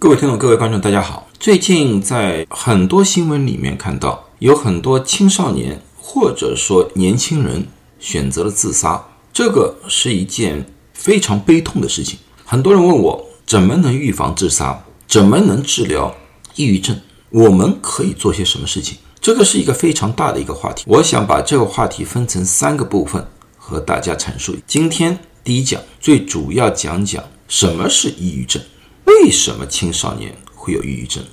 各位听众、各位观众，大家好。最近在很多新闻里面看到，有很多青少年或者说年轻人选择了自杀，这个是一件非常悲痛的事情。很多人问我，怎么能预防自杀？怎么能治疗抑郁症？我们可以做些什么事情？这个是一个非常大的一个话题。我想把这个话题分成三个部分和大家阐述。今天第一讲最主要讲讲什么是抑郁症。为什么青少年会有抑郁症？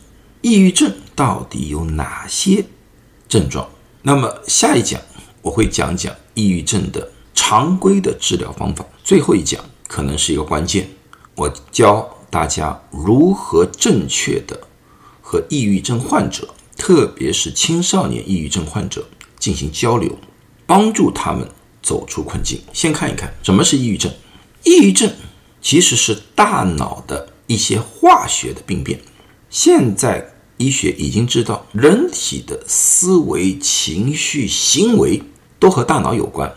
抑郁症到底有哪些症状？那么下一讲我会讲讲抑郁症的常规的治疗方法。最后一讲可能是一个关键，我教大家如何正确的和抑郁症患者，特别是青少年抑郁症患者进行交流，帮助他们走出困境。先看一看什么是抑郁症。抑郁症其实是大脑的。一些化学的病变，现在医学已经知道，人体的思维、情绪、行为都和大脑有关，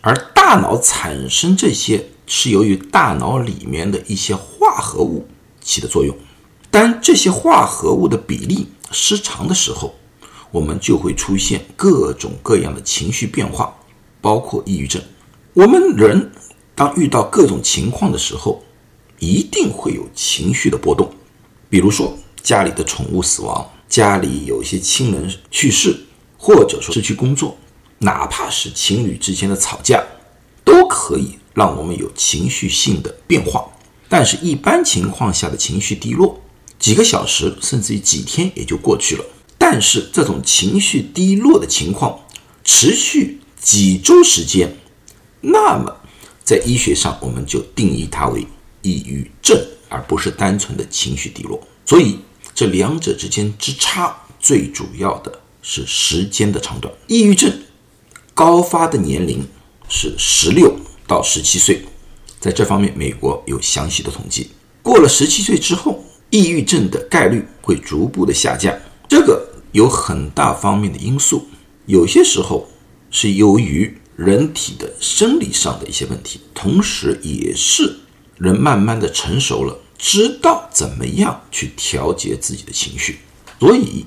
而大脑产生这些是由于大脑里面的一些化合物起的作用。当这些化合物的比例失常的时候，我们就会出现各种各样的情绪变化，包括抑郁症。我们人当遇到各种情况的时候，一定会有情绪的波动，比如说家里的宠物死亡，家里有一些亲人去世，或者说失去工作，哪怕是情侣之间的吵架，都可以让我们有情绪性的变化。但是，一般情况下的情绪低落，几个小时甚至于几天也就过去了。但是，这种情绪低落的情况持续几周时间，那么在医学上我们就定义它为。抑郁症，而不是单纯的情绪低落，所以这两者之间之差，最主要的是时间的长短。抑郁症高发的年龄是十六到十七岁，在这方面，美国有详细的统计。过了十七岁之后，抑郁症的概率会逐步的下降。这个有很大方面的因素，有些时候是由于人体的生理上的一些问题，同时也是。人慢慢的成熟了，知道怎么样去调节自己的情绪，所以，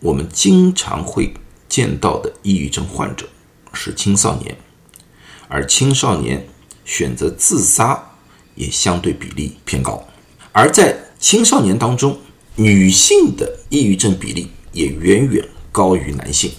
我们经常会见到的抑郁症患者是青少年，而青少年选择自杀也相对比例偏高，而在青少年当中，女性的抑郁症比例也远远高于男性，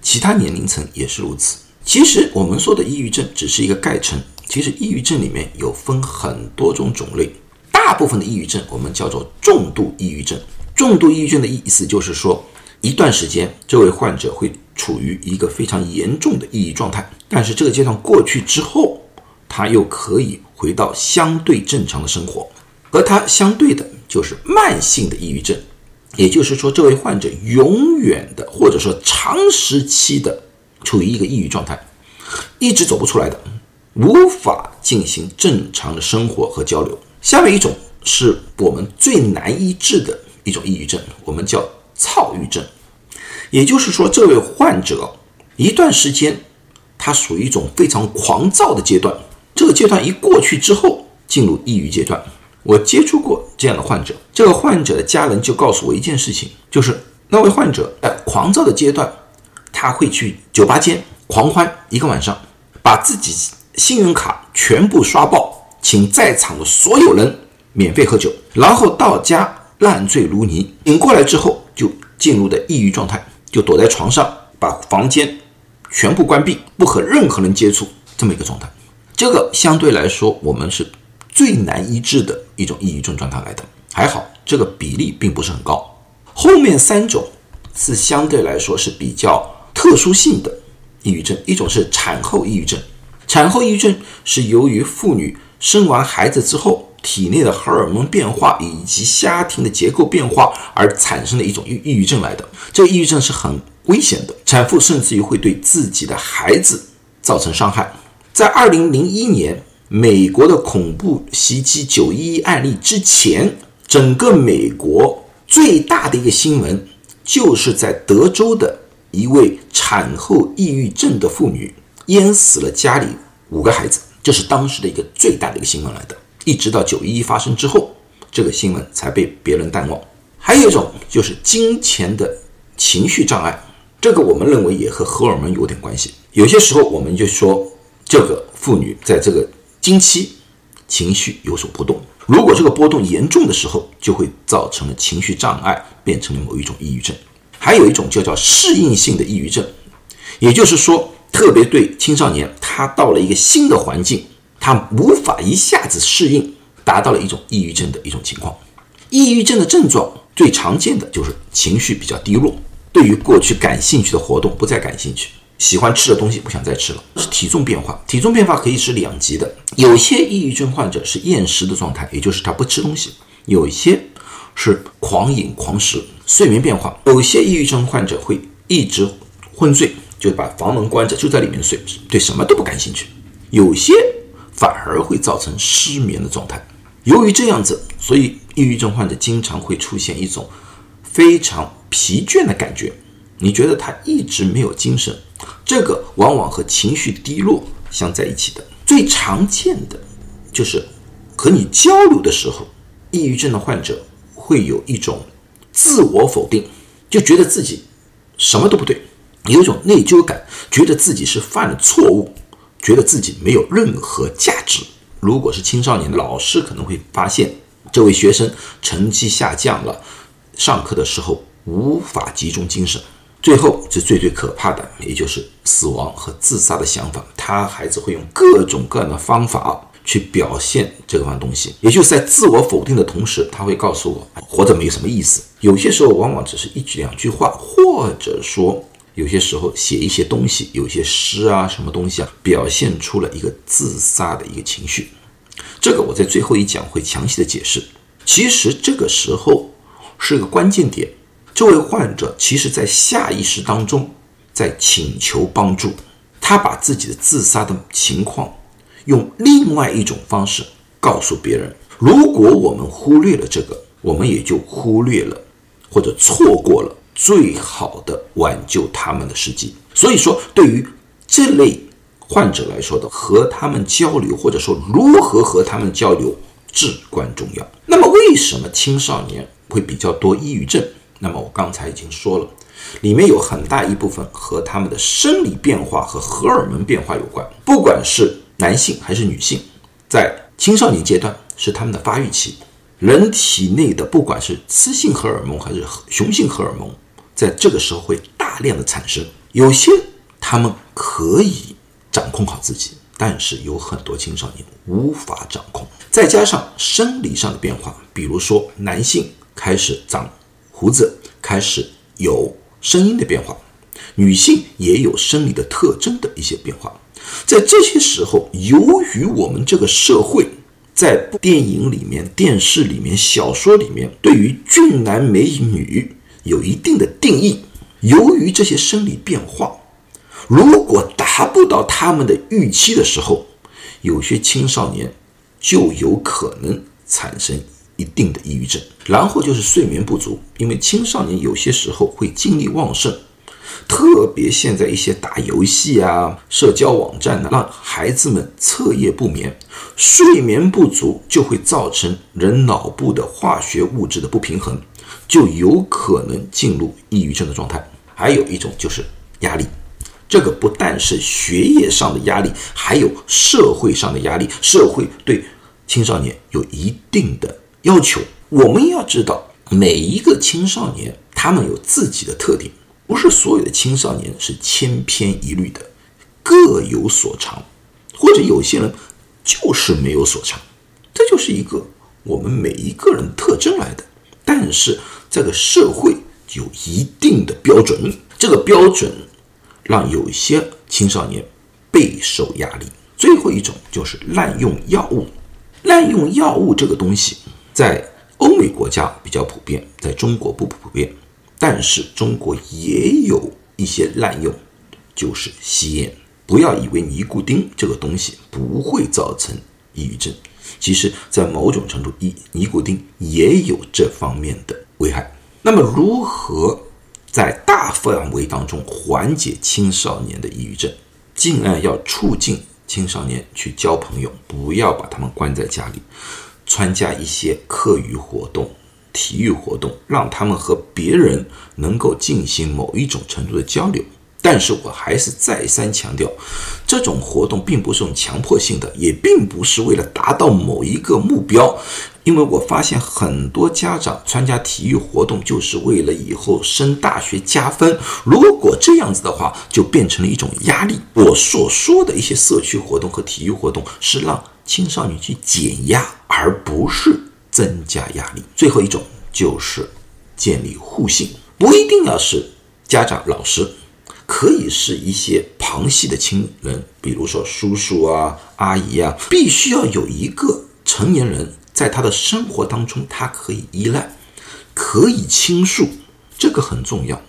其他年龄层也是如此。其实我们说的抑郁症只是一个概称。其实，抑郁症里面有分很多种种类，大部分的抑郁症我们叫做重度抑郁症。重度抑郁症的意思就是说，一段时间这位患者会处于一个非常严重的抑郁状态，但是这个阶段过去之后，他又可以回到相对正常的生活。和他相对的就是慢性的抑郁症，也就是说，这位患者永远的或者说长时期的处于一个抑郁状态，一直走不出来的。无法进行正常的生活和交流。下面一种是我们最难医治的一种抑郁症，我们叫躁郁症。也就是说，这位患者一段时间，他属于一种非常狂躁的阶段。这个阶段一过去之后，进入抑郁阶段。我接触过这样的患者，这个患者的家人就告诉我一件事情，就是那位患者在狂躁的阶段，他会去酒吧间狂欢一个晚上，把自己。信用卡全部刷爆，请在场的所有人免费喝酒，然后到家烂醉如泥。醒过来之后就进入的抑郁状态，就躲在床上，把房间全部关闭，不和任何人接触，这么一个状态。这个相对来说，我们是最难医治的一种抑郁症状态来的。还好，这个比例并不是很高。后面三种是相对来说是比较特殊性的抑郁症，一种是产后抑郁症。产后抑郁症是由于妇女生完孩子之后，体内的荷尔蒙变化以及家庭的结构变化而产生的一种抑抑郁症来的。这个抑郁症是很危险的，产妇甚至于会对自己的孩子造成伤害。在二零零一年美国的恐怖袭击九一一案例之前，整个美国最大的一个新闻就是在德州的一位产后抑郁症的妇女。淹死了家里五个孩子，这是当时的一个最大的一个新闻来的。一直到九一一发生之后，这个新闻才被别人淡忘。还有一种就是金钱的情绪障碍，这个我们认为也和荷尔蒙有点关系。有些时候我们就说，这个妇女在这个经期情绪有所波动，如果这个波动严重的时候，就会造成了情绪障碍，变成了某一种抑郁症。还有一种就叫适应性的抑郁症，也就是说，特别对青少年，他到了一个新的环境，他无法一下子适应，达到了一种抑郁症的一种情况。抑郁症的症状最常见的就是情绪比较低落，对于过去感兴趣的活动不再感兴趣。喜欢吃的东西不想再吃了，是体重变化。体重变化可以是两极的，有些抑郁症患者是厌食的状态，也就是他不吃东西；有些是狂饮狂食。睡眠变化，有些抑郁症患者会一直昏睡，就把房门关着，就在里面睡，对什么都不感兴趣；有些反而会造成失眠的状态。由于这样子，所以抑郁症患者经常会出现一种非常疲倦的感觉，你觉得他一直没有精神。这个往往和情绪低落相在一起的。最常见的就是和你交流的时候，抑郁症的患者会有一种自我否定，就觉得自己什么都不对，有一种内疚感，觉得自己是犯了错误，觉得自己没有任何价值。如果是青少年，老师可能会发现这位学生成绩下降了，上课的时候无法集中精神。最后是最最可怕的，也就是死亡和自杀的想法。他孩子会用各种各样的方法去表现这个东西，也就是在自我否定的同时，他会告诉我活着没有什么意思。有些时候往往只是一句两句话，或者说有些时候写一些东西，有些诗啊什么东西啊，表现出了一个自杀的一个情绪。这个我在最后一讲会详细的解释。其实这个时候是个关键点。这位患者其实，在下意识当中，在请求帮助。他把自己的自杀的情况，用另外一种方式告诉别人。如果我们忽略了这个，我们也就忽略了或者错过了最好的挽救他们的时机。所以说，对于这类患者来说的，和他们交流，或者说如何和他们交流，至关重要。那么，为什么青少年会比较多抑郁症？那么我刚才已经说了，里面有很大一部分和他们的生理变化和荷尔蒙变化有关。不管是男性还是女性，在青少年阶段是他们的发育期，人体内的不管是雌性荷尔蒙还是雄性荷尔蒙，在这个时候会大量的产生。有些他们可以掌控好自己，但是有很多青少年无法掌控。再加上生理上的变化，比如说男性开始长。胡子开始有声音的变化，女性也有生理的特征的一些变化。在这些时候，由于我们这个社会在电影里面、电视里面、小说里面对于俊男美女有一定的定义，由于这些生理变化，如果达不到他们的预期的时候，有些青少年就有可能产生。一定的抑郁症，然后就是睡眠不足，因为青少年有些时候会精力旺盛，特别现在一些打游戏啊、社交网站呢，让孩子们彻夜不眠，睡眠不足就会造成人脑部的化学物质的不平衡，就有可能进入抑郁症的状态。还有一种就是压力，这个不但是学业上的压力，还有社会上的压力，社会对青少年有一定的。要求我们要知道，每一个青少年他们有自己的特点，不是所有的青少年是千篇一律的，各有所长，或者有些人就是没有所长，这就是一个我们每一个人特征来的。但是这个社会有一定的标准，这个标准让有些青少年备受压力。最后一种就是滥用药物，滥用药物这个东西。在欧美国家比较普遍，在中国不普遍，但是中国也有一些滥用，就是吸烟。不要以为尼古丁这个东西不会造成抑郁症，其实，在某种程度，尼尼古丁也有这方面的危害。那么，如何在大范围当中缓解青少年的抑郁症？尽量要促进青少年去交朋友，不要把他们关在家里。参加一些课余活动、体育活动，让他们和别人能够进行某一种程度的交流。但是我还是再三强调，这种活动并不是种强迫性的，也并不是为了达到某一个目标。因为我发现很多家长参加体育活动就是为了以后升大学加分。如果这样子的话，就变成了一种压力。我所说的一些社区活动和体育活动，是让青少年去减压，而不是增加压力。最后一种就是建立互信，不一定要是家长、老师。可以是一些旁系的亲人，比如说叔叔啊、阿姨啊，必须要有一个成年人在他的生活当中，他可以依赖，可以倾诉，这个很重要。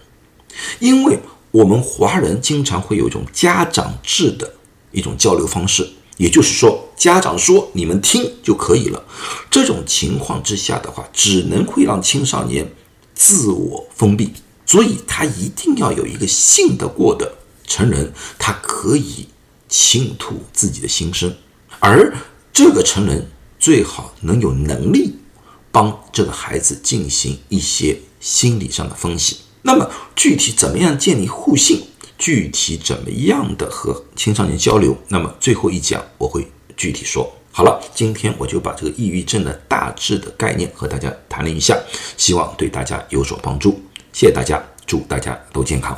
因为我们华人经常会有一种家长制的一种交流方式，也就是说，家长说你们听就可以了。这种情况之下的话，只能会让青少年自我封闭。所以，他一定要有一个信得过的成人，他可以倾吐自己的心声，而这个成人最好能有能力帮这个孩子进行一些心理上的分析。那么，具体怎么样建立互信？具体怎么样的和青少年交流？那么最后一讲我会具体说。好了，今天我就把这个抑郁症的大致的概念和大家谈了一下，希望对大家有所帮助。谢谢大家，祝大家都健康。